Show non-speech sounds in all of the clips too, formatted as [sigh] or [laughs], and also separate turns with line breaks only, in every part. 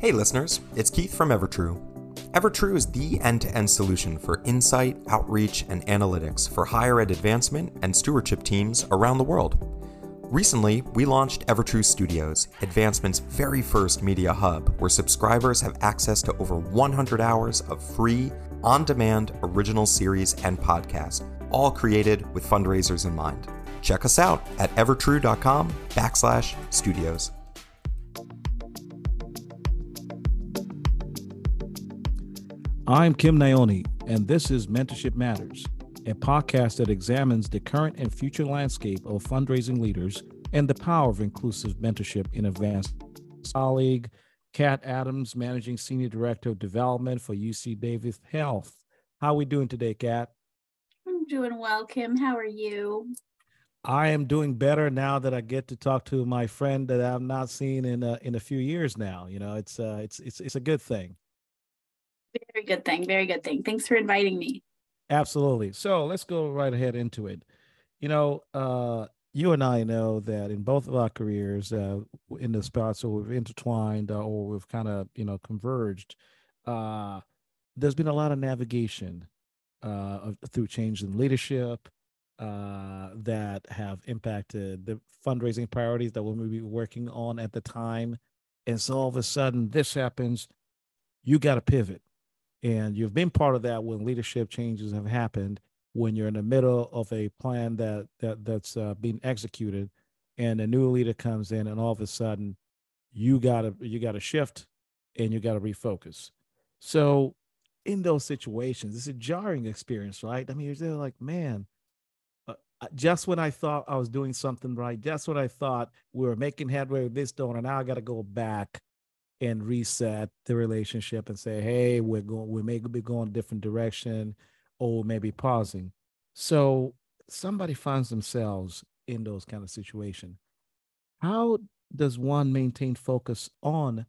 Hey listeners, it's Keith from Evertrue. Evertrue is the end to end solution for insight, outreach, and analytics for higher ed advancement and stewardship teams around the world. Recently, we launched Evertrue Studios, Advancement's very first media hub, where subscribers have access to over 100 hours of free, on demand original series and podcasts, all created with fundraisers in mind. Check us out at evertrue.com backslash studios.
I'm Kim Naoni, and this is Mentorship Matters, a podcast that examines the current and future landscape of fundraising leaders and the power of inclusive mentorship in advanced. Colleague Cat Adams, Managing Senior Director of Development for UC Davis Health. How are we doing today, Cat?
I'm doing well, Kim. How are you?
I am doing better now that I get to talk to my friend that I've not seen in a, in a few years now. You know, it's uh, it's it's it's a good thing.
Very good thing. Very good thing. Thanks for inviting me.
Absolutely. So let's go right ahead into it. You know, uh, you and I know that in both of our careers, uh, in the spots where we've intertwined uh, or we've kind of, you know, converged, uh, there's been a lot of navigation uh, through change in leadership uh, that have impacted the fundraising priorities that we may be working on at the time. And so all of a sudden, this happens, you got to pivot and you've been part of that when leadership changes have happened when you're in the middle of a plan that that that's uh, being executed and a new leader comes in and all of a sudden you gotta you gotta shift and you gotta refocus. So in those situations it's a jarring experience right? I mean you're like man uh, just when i thought i was doing something right just when i thought we were making headway with this donor now i gotta go back and reset the relationship and say, hey, we're going, we may be going a different direction, or maybe pausing. So somebody finds themselves in those kind of situation. How does one maintain focus on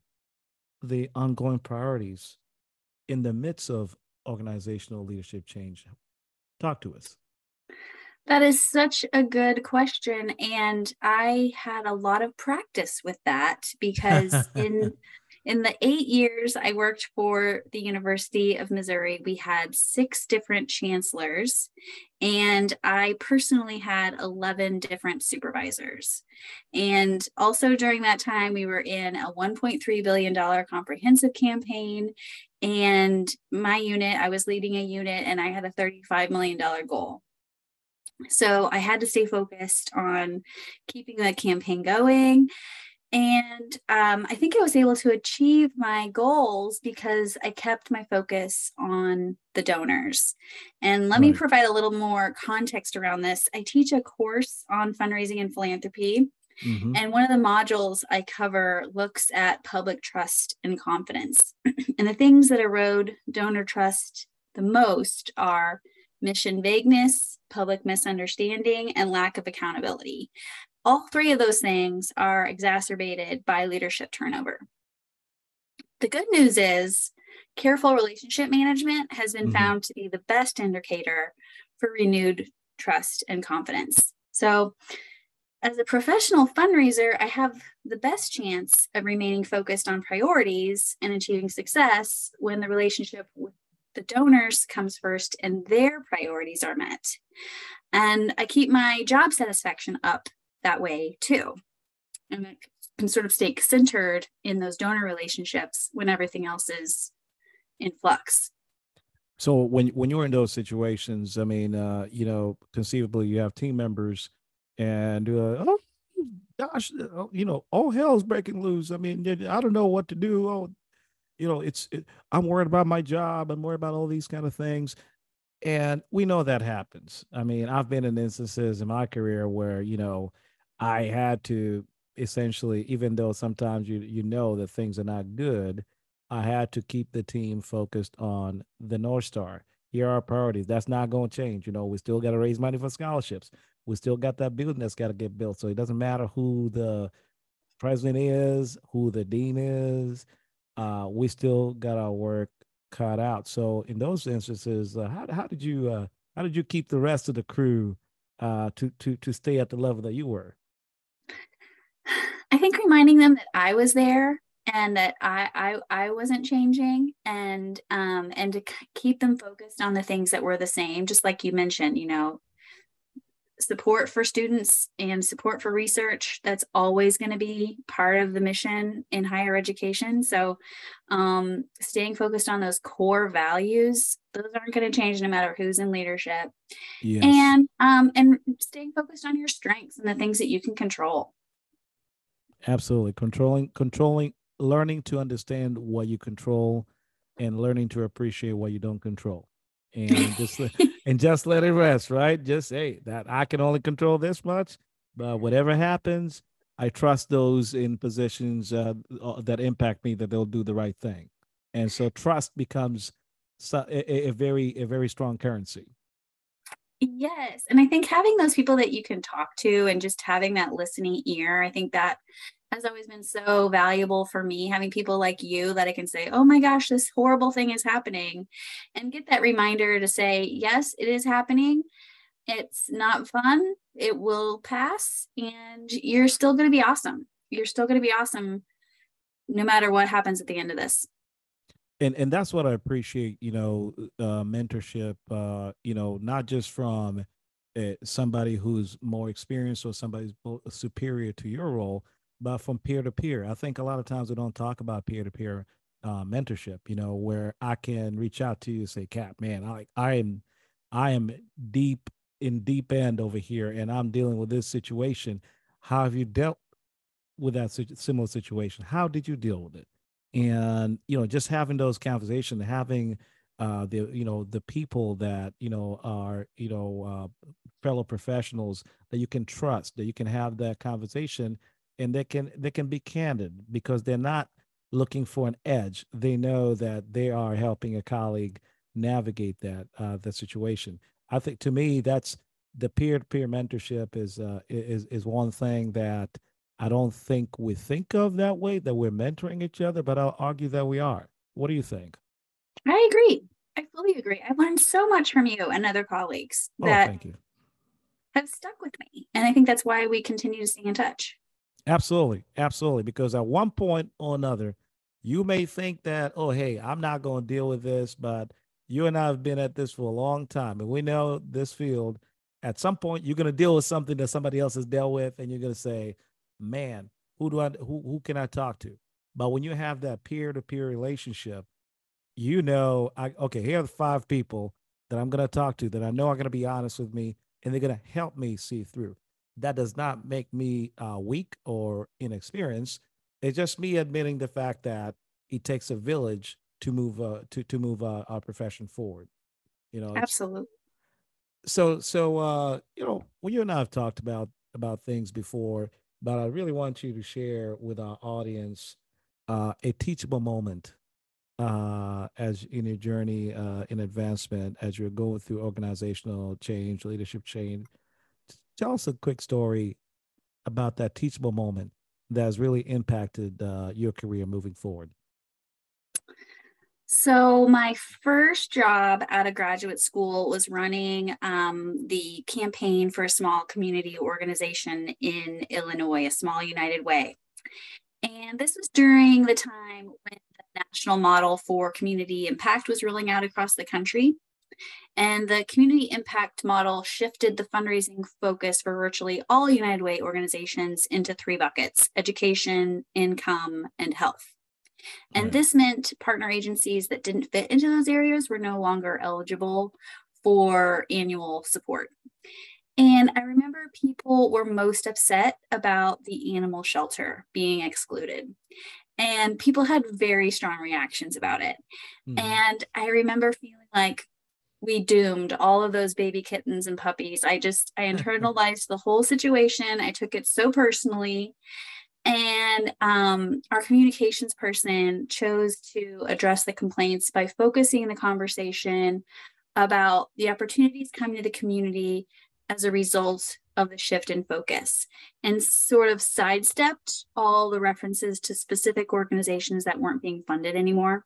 the ongoing priorities in the midst of organizational leadership change? Talk to us.
That is such a good question. And I had a lot of practice with that because [laughs] in in the eight years I worked for the University of Missouri, we had six different chancellors, and I personally had 11 different supervisors. And also during that time, we were in a $1.3 billion comprehensive campaign. And my unit, I was leading a unit, and I had a $35 million goal. So I had to stay focused on keeping the campaign going and um, I think I was able to achieve my goals because I kept my focus on the donors. And let right. me provide a little more context around this. I teach a course on fundraising and philanthropy. Mm-hmm. And one of the modules I cover looks at public trust and confidence. [clears throat] and the things that erode donor trust the most are mission vagueness, public misunderstanding, and lack of accountability all three of those things are exacerbated by leadership turnover. The good news is careful relationship management has been mm-hmm. found to be the best indicator for renewed trust and confidence. So, as a professional fundraiser, I have the best chance of remaining focused on priorities and achieving success when the relationship with the donors comes first and their priorities are met. And I keep my job satisfaction up that way too. And it can sort of stay centered in those donor relationships when everything else is in flux.
So when when you're in those situations, I mean, uh, you know, conceivably you have team members and uh, oh gosh, uh, you know, all hell's breaking loose. I mean, I don't know what to do. Oh, you know, it's it, I'm worried about my job. I'm worried about all these kind of things. And we know that happens. I mean, I've been in instances in my career where, you know, I had to essentially, even though sometimes you you know that things are not good, I had to keep the team focused on the North Star. Here are our priorities. That's not going to change. You know, we still got to raise money for scholarships. We still got that building that's got to get built. So it doesn't matter who the president is, who the dean is. Uh, we still got our work cut out. So in those instances, uh, how how did you uh, how did you keep the rest of the crew uh, to to to stay at the level that you were?
I think reminding them that I was there and that I, I I wasn't changing and um and to keep them focused on the things that were the same just like you mentioned you know support for students and support for research that's always going to be part of the mission in higher education. So um, staying focused on those core values those aren't going to change no matter who's in leadership. Yes. and um, and staying focused on your strengths and the things that you can control
absolutely. Controlling controlling learning to understand what you control and learning to appreciate what you don't control. And [laughs] just and just let it rest right? Just say that i can only control this much but whatever happens i trust those in positions uh, uh that impact me that they'll do the right thing. And so trust becomes a, a very a very strong currency
yes and i think having those people that you can talk to and just having that listening ear i think that has always been so valuable for me having people like you that I can say, oh my gosh, this horrible thing is happening, and get that reminder to say, yes, it is happening. It's not fun. It will pass, and you're still going to be awesome. You're still going to be awesome no matter what happens at the end of this.
And, and that's what I appreciate, you know, uh, mentorship, uh, you know, not just from uh, somebody who's more experienced or somebody's superior to your role, but from peer to peer. I think a lot of times we don't talk about peer to peer mentorship. You know, where I can reach out to you and say, "Cat, man, I I am I am deep in deep end over here, and I'm dealing with this situation. How have you dealt with that similar situation? How did you deal with it?" And you know, just having those conversations, having uh, the you know the people that you know are you know uh, fellow professionals that you can trust, that you can have that conversation and they can they can be candid because they're not looking for an edge. They know that they are helping a colleague navigate that uh, the situation. I think to me that's the peer-to-peer mentorship is uh, is is one thing that I don't think we think of that way that we're mentoring each other, but I'll argue that we are. What do you think?
I agree. I fully agree. I learned so much from you and other colleagues oh, that
thank you.
have stuck with me, and I think that's why we continue to stay in touch.
Absolutely. Absolutely. Because at one point or another, you may think that, oh, hey, I'm not going to deal with this, but you and I have been at this for a long time. And we know this field, at some point, you're going to deal with something that somebody else has dealt with. And you're going to say, man, who do I, who, who can I talk to? But when you have that peer to peer relationship, you know, I, okay, here are the five people that I'm going to talk to that I know are going to be honest with me and they're going to help me see through that does not make me uh, weak or inexperienced. It's just me admitting the fact that it takes a village to move uh, to to move uh, our profession forward. You know,
absolutely.
So so uh, you know, when you and I have talked about about things before, but I really want you to share with our audience uh, a teachable moment uh, as in your journey uh, in advancement as you're going through organizational change, leadership change, tell us a quick story about that teachable moment that has really impacted uh, your career moving forward.
So, my first job out of graduate school was running um, the campaign for a small community organization in Illinois, a small United Way. And this was during the time when the national model for community impact was rolling out across the country. And the community impact model shifted the fundraising focus for virtually all United Way organizations into three buckets education, income, and health. And right. this meant partner agencies that didn't fit into those areas were no longer eligible for annual support. And I remember people were most upset about the animal shelter being excluded. And people had very strong reactions about it. Mm-hmm. And I remember feeling like, we doomed all of those baby kittens and puppies. I just, I [laughs] internalized the whole situation. I took it so personally. And um, our communications person chose to address the complaints by focusing the conversation about the opportunities coming to the community as a result of the shift in focus and sort of sidestepped all the references to specific organizations that weren't being funded anymore.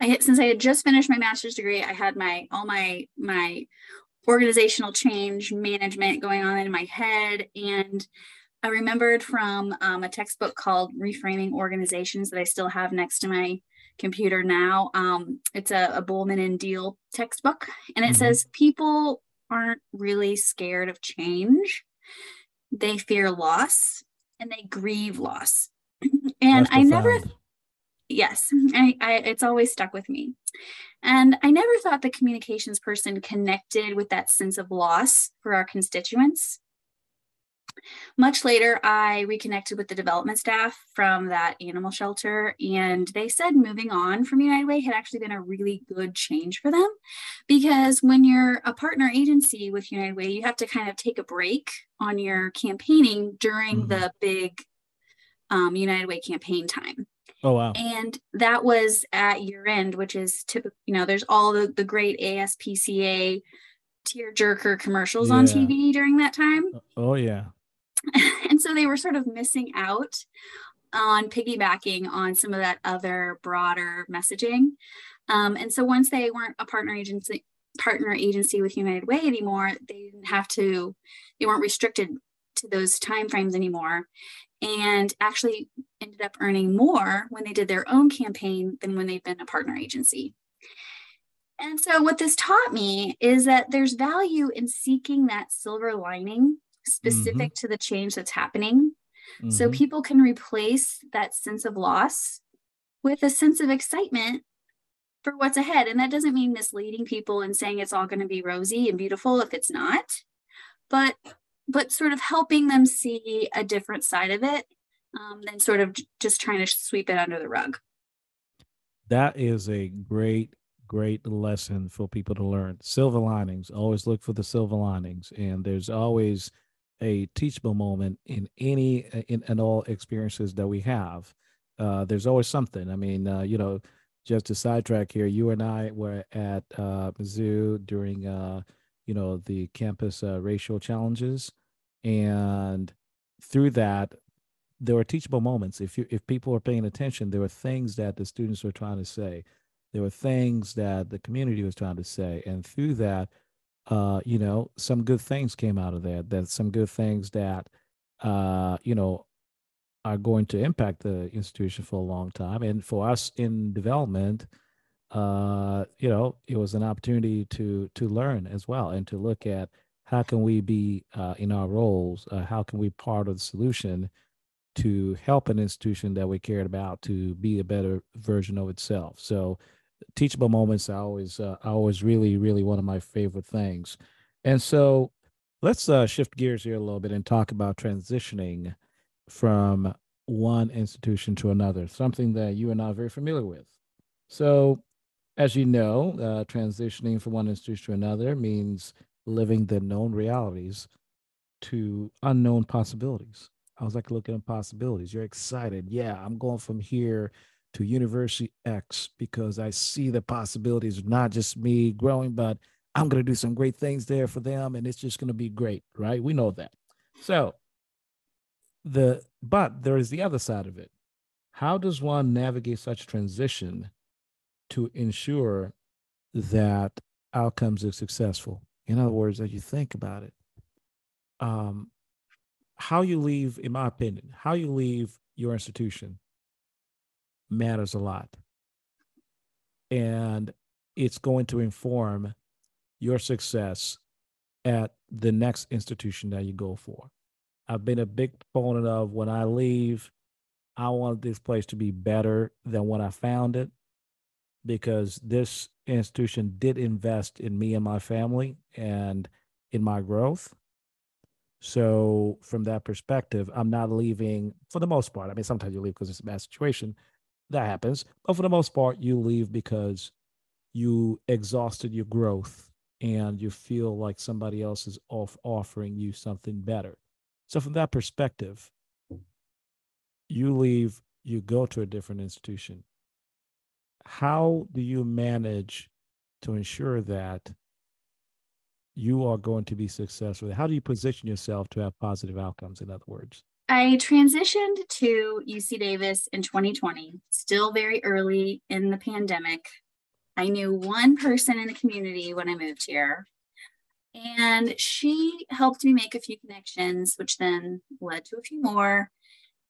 I had, since I had just finished my master's degree, I had my all my my organizational change management going on in my head and I remembered from um, a textbook called Reframing Organizations that I still have next to my computer now. Um, it's a, a Bolman and Deal textbook, and it mm-hmm. says people aren't really scared of change. They fear loss and they grieve loss. [clears throat] and I never, yes, I, I, it's always stuck with me. And I never thought the communications person connected with that sense of loss for our constituents. Much later, I reconnected with the development staff from that animal shelter, and they said moving on from United Way had actually been a really good change for them because when you're a partner agency with United Way, you have to kind of take a break on your campaigning during mm-hmm. the big um, United Way campaign time.
Oh wow!
And that was at year end, which is typical. You know, there's all the the great ASPCA tear jerker commercials yeah. on TV during that time.
Oh yeah. [laughs]
and so they were sort of missing out on piggybacking on some of that other broader messaging. Um, and so once they weren't a partner agency partner agency with United Way anymore, they didn't have to, they weren't restricted to those timeframes anymore and actually ended up earning more when they did their own campaign than when they've been a partner agency. And so, what this taught me is that there's value in seeking that silver lining specific mm-hmm. to the change that's happening. Mm-hmm. So people can replace that sense of loss with a sense of excitement for what's ahead. And that doesn't mean misleading people and saying it's all going to be rosy and beautiful if it's not, but but sort of helping them see a different side of it um, than sort of just trying to sweep it under the rug.
That is a great great lesson for people to learn. Silver linings. Always look for the silver linings, and there's always a teachable moment in any in, in all experiences that we have. Uh, there's always something. I mean, uh, you know, just to sidetrack here, you and I were at uh, Mizzou during, uh, you know, the campus uh, racial challenges, and through that, there were teachable moments. If you if people were paying attention, there were things that the students were trying to say. There were things that the community was trying to say, and through that, uh, you know, some good things came out of that. That some good things that, uh, you know, are going to impact the institution for a long time. And for us in development, uh, you know, it was an opportunity to to learn as well and to look at how can we be uh, in our roles, uh, how can we part of the solution to help an institution that we cared about to be a better version of itself. So teachable moments are always uh, always really really one of my favorite things. And so let's uh, shift gears here a little bit and talk about transitioning from one institution to another something that you are not very familiar with. So as you know uh, transitioning from one institution to another means living the known realities to unknown possibilities. I was like looking at possibilities. You're excited. Yeah i'm going from here to University X because I see the possibilities of not just me growing, but I'm going to do some great things there for them and it's just going to be great, right? We know that. So, the but there is the other side of it. How does one navigate such transition to ensure that outcomes are successful? In other words, as you think about it, um, how you leave, in my opinion, how you leave your institution matters a lot. And it's going to inform your success at the next institution that you go for. I've been a big proponent of when I leave, I want this place to be better than when I found it because this institution did invest in me and my family and in my growth. So, from that perspective, I'm not leaving for the most part. I mean, sometimes you leave because it's a bad situation, that happens. But for the most part, you leave because you exhausted your growth and you feel like somebody else is off offering you something better. So from that perspective, you leave, you go to a different institution. How do you manage to ensure that you are going to be successful? How do you position yourself to have positive outcomes, in other words?
I transitioned to UC Davis in 2020, still very early in the pandemic. I knew one person in the community when I moved here. And she helped me make a few connections, which then led to a few more.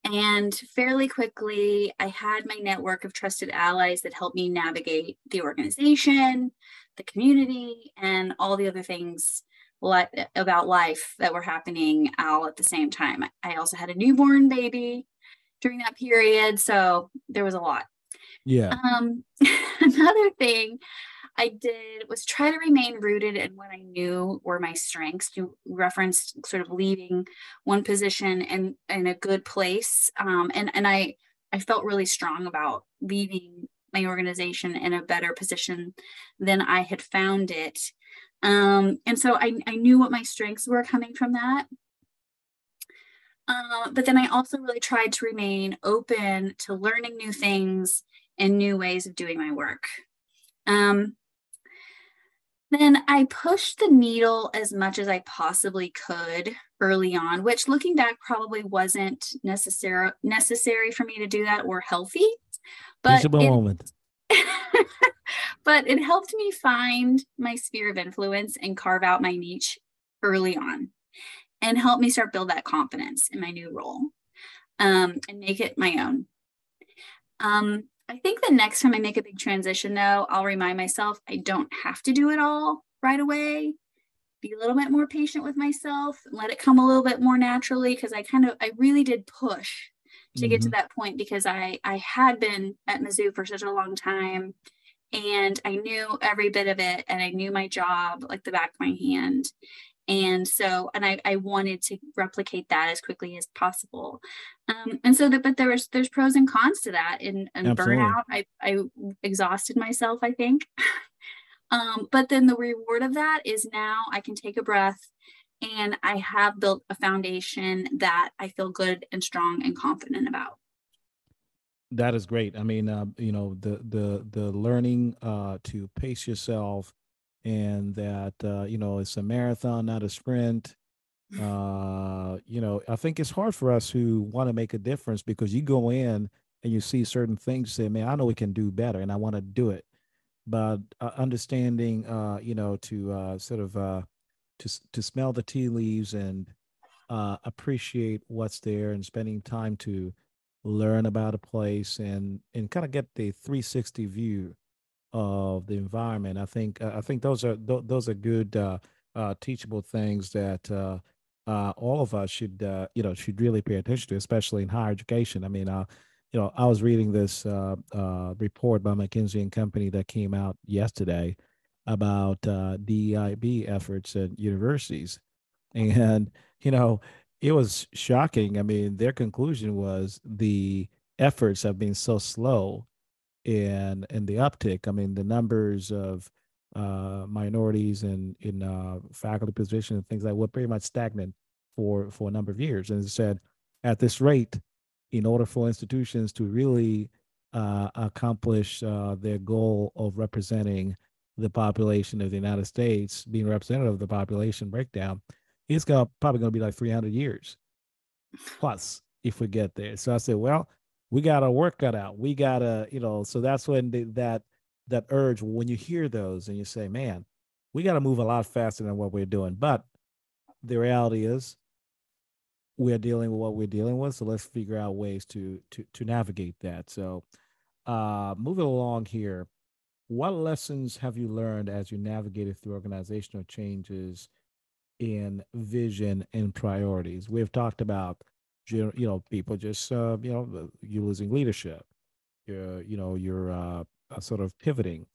And fairly quickly, I had my network of trusted allies that helped me navigate the organization, the community, and all the other things about life that were happening all at the same time. I also had a newborn baby during that period. So there was a lot.
Yeah.
Um, [laughs] another thing I did was try to remain rooted in what I knew were my strengths. You referenced sort of leaving one position in, in a good place. Um, and, and I, I felt really strong about leaving my organization in a better position than I had found it. Um, and so I, I knew what my strengths were coming from that. Uh, but then I also really tried to remain open to learning new things and new ways of doing my work. Um, then I pushed the needle as much as I possibly could early on, which looking back probably wasn't necessary necessary for me to do that or healthy. But it, moment. [laughs] [laughs] but it helped me find my sphere of influence and carve out my niche early on and help me start build that confidence in my new role um, and make it my own. Um, I think the next time I make a big transition, though, I'll remind myself I don't have to do it all right away. Be a little bit more patient with myself, let it come a little bit more naturally because I kind of, I really did push to mm-hmm. get to that point because I I had been at Mizzou for such a long time and I knew every bit of it and I knew my job like the back of my hand. And so and I, I wanted to replicate that as quickly as possible. Um, and so that but there was there's pros and cons to that and, and burnout. I, I exhausted myself i think. [laughs] Um, but then the reward of that is now i can take a breath and i have built a foundation that i feel good and strong and confident about
that is great i mean uh, you know the the the learning uh, to pace yourself and that uh, you know it's a marathon, not a sprint. Uh, you know, I think it's hard for us who want to make a difference because you go in and you see certain things, say, "Man, I know we can do better, and I want to do it." But uh, understanding, uh, you know, to sort of uh, to to smell the tea leaves and uh, appreciate what's there, and spending time to learn about a place and and kind of get the 360 view of the environment. I think uh, I think those are th- those are good uh, uh, teachable things that uh, uh, all of us should uh, you know should really pay attention to, especially in higher education. I mean, you know, I was reading this report by McKinsey and Company that came out yesterday about uh, DEIB efforts at universities, and you know, it was shocking. I mean, their conclusion was the efforts have been so slow in in the uptick. I mean, the numbers of uh, minorities and in, in uh, faculty positions and things like were pretty much stagnant for for a number of years. And it said, at this rate, in order for institutions to really uh, accomplish uh, their goal of representing the population of the United States, being representative of the population breakdown, it's gonna probably going to be like 300 years plus if we get there. So I said, well, we got our work cut out. We gotta, you know, so that's when the, that that urge when you hear those and you say, man, we got to move a lot faster than what we're doing. But the reality is we're dealing with what we're dealing with. So let's figure out ways to to to navigate that. So uh moving along here, what lessons have you learned as you navigated through organizational changes in vision and priorities? We've talked about you know people just uh, you know you're losing leadership you're you know you're uh, sort of pivoting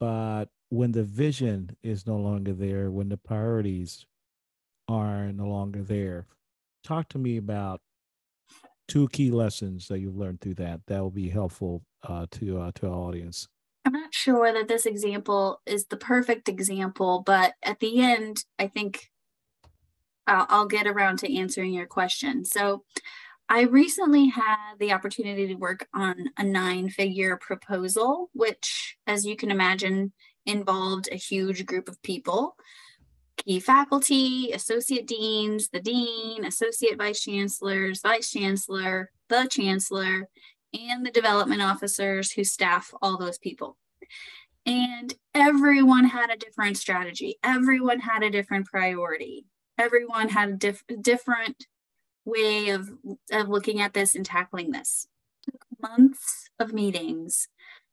but when the vision is no longer there when the priorities are no longer there talk to me about two key lessons that you've learned through that that will be helpful uh, to uh, to our audience
i'm not sure that this example is the perfect example but at the end i think I'll, I'll get around to answering your question. So, I recently had the opportunity to work on a nine figure proposal, which, as you can imagine, involved a huge group of people key faculty, associate deans, the dean, associate vice chancellors, vice chancellor, the chancellor, and the development officers who staff all those people. And everyone had a different strategy, everyone had a different priority, everyone had a diff- different way of, of looking at this and tackling this. Months of meetings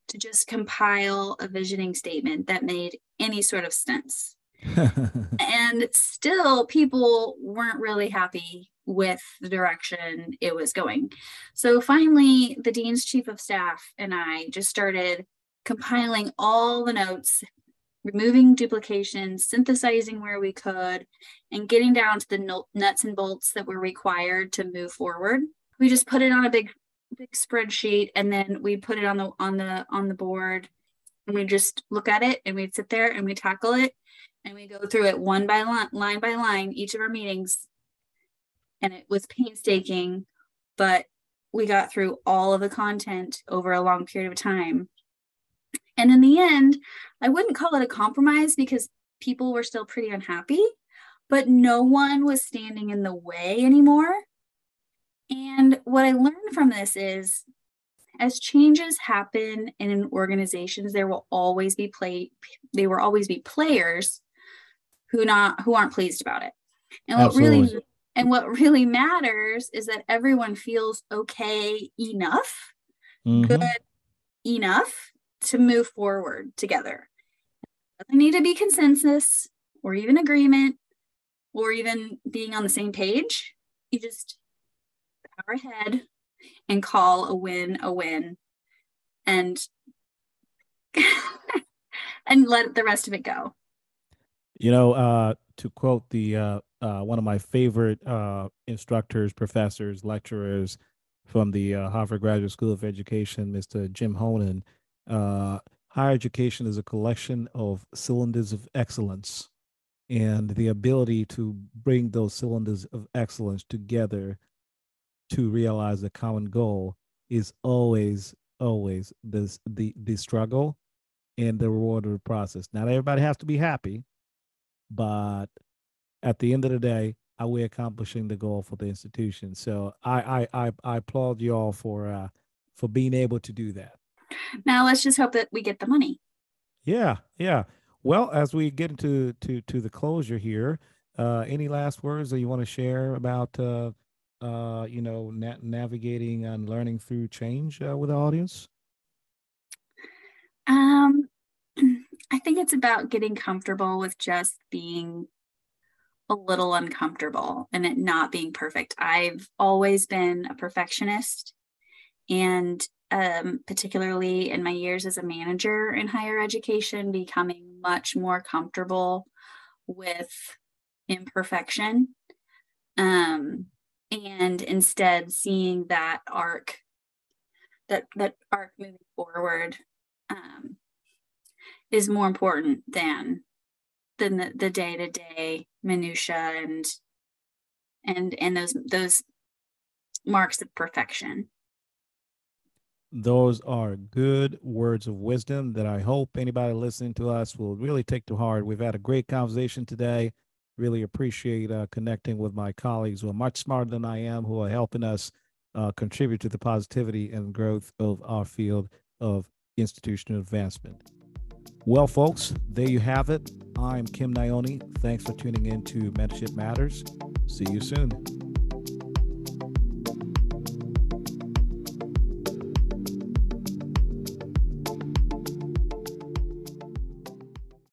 to just compile a visioning statement that made any sort of sense. [laughs] and still, people weren't really happy with the direction it was going. So finally, the dean's chief of staff and I just started compiling all the notes, removing duplications, synthesizing where we could, and getting down to the nuts and bolts that were required to move forward. We just put it on a big big spreadsheet and then we put it on the on the on the board and we just look at it and we'd sit there and we tackle it and we go through it one by line line by line each of our meetings and it was painstaking but we got through all of the content over a long period of time. And in the end i wouldn't call it a compromise because people were still pretty unhappy but no one was standing in the way anymore. And what I learned from this is as changes happen in organizations, there will always be play they will always be players who not who aren't pleased about it. And what really and what really matters is that everyone feels okay enough, mm-hmm. good enough to move forward together. It doesn't need to be consensus or even agreement or even being on the same page. You just power ahead and call a win a win and [laughs] and let the rest of it go
you know uh to quote the uh, uh one of my favorite uh instructors professors lecturers from the uh, harvard graduate school of education mr jim honan uh higher education is a collection of cylinders of excellence and the ability to bring those cylinders of excellence together to realize a common goal is always always this the the struggle and the reward of the process. Not everybody has to be happy but at the end of the day are we accomplishing the goal for the institution? So i i i, I applaud you all for uh for being able to do that.
Now let's just hope that we get the money.
Yeah yeah. Well as we get into to to the closure here uh any last words that you want to share about uh uh, you know, na- navigating and learning through change uh, with the audience?
Um, [clears throat] I think it's about getting comfortable with just being a little uncomfortable and it not being perfect. I've always been a perfectionist, and um, particularly in my years as a manager in higher education, becoming much more comfortable with imperfection. Um, and instead seeing that arc that that arc moving forward um, is more important than than the, the day-to-day minutia and and and those those marks of perfection.
Those are good words of wisdom that i hope anybody listening to us will really take to heart. We've had a great conversation today. Really appreciate uh, connecting with my colleagues who are much smarter than I am, who are helping us uh, contribute to the positivity and growth of our field of institutional advancement. Well, folks, there you have it. I'm Kim Naioni. Thanks for tuning in to Mentorship Matters. See you soon.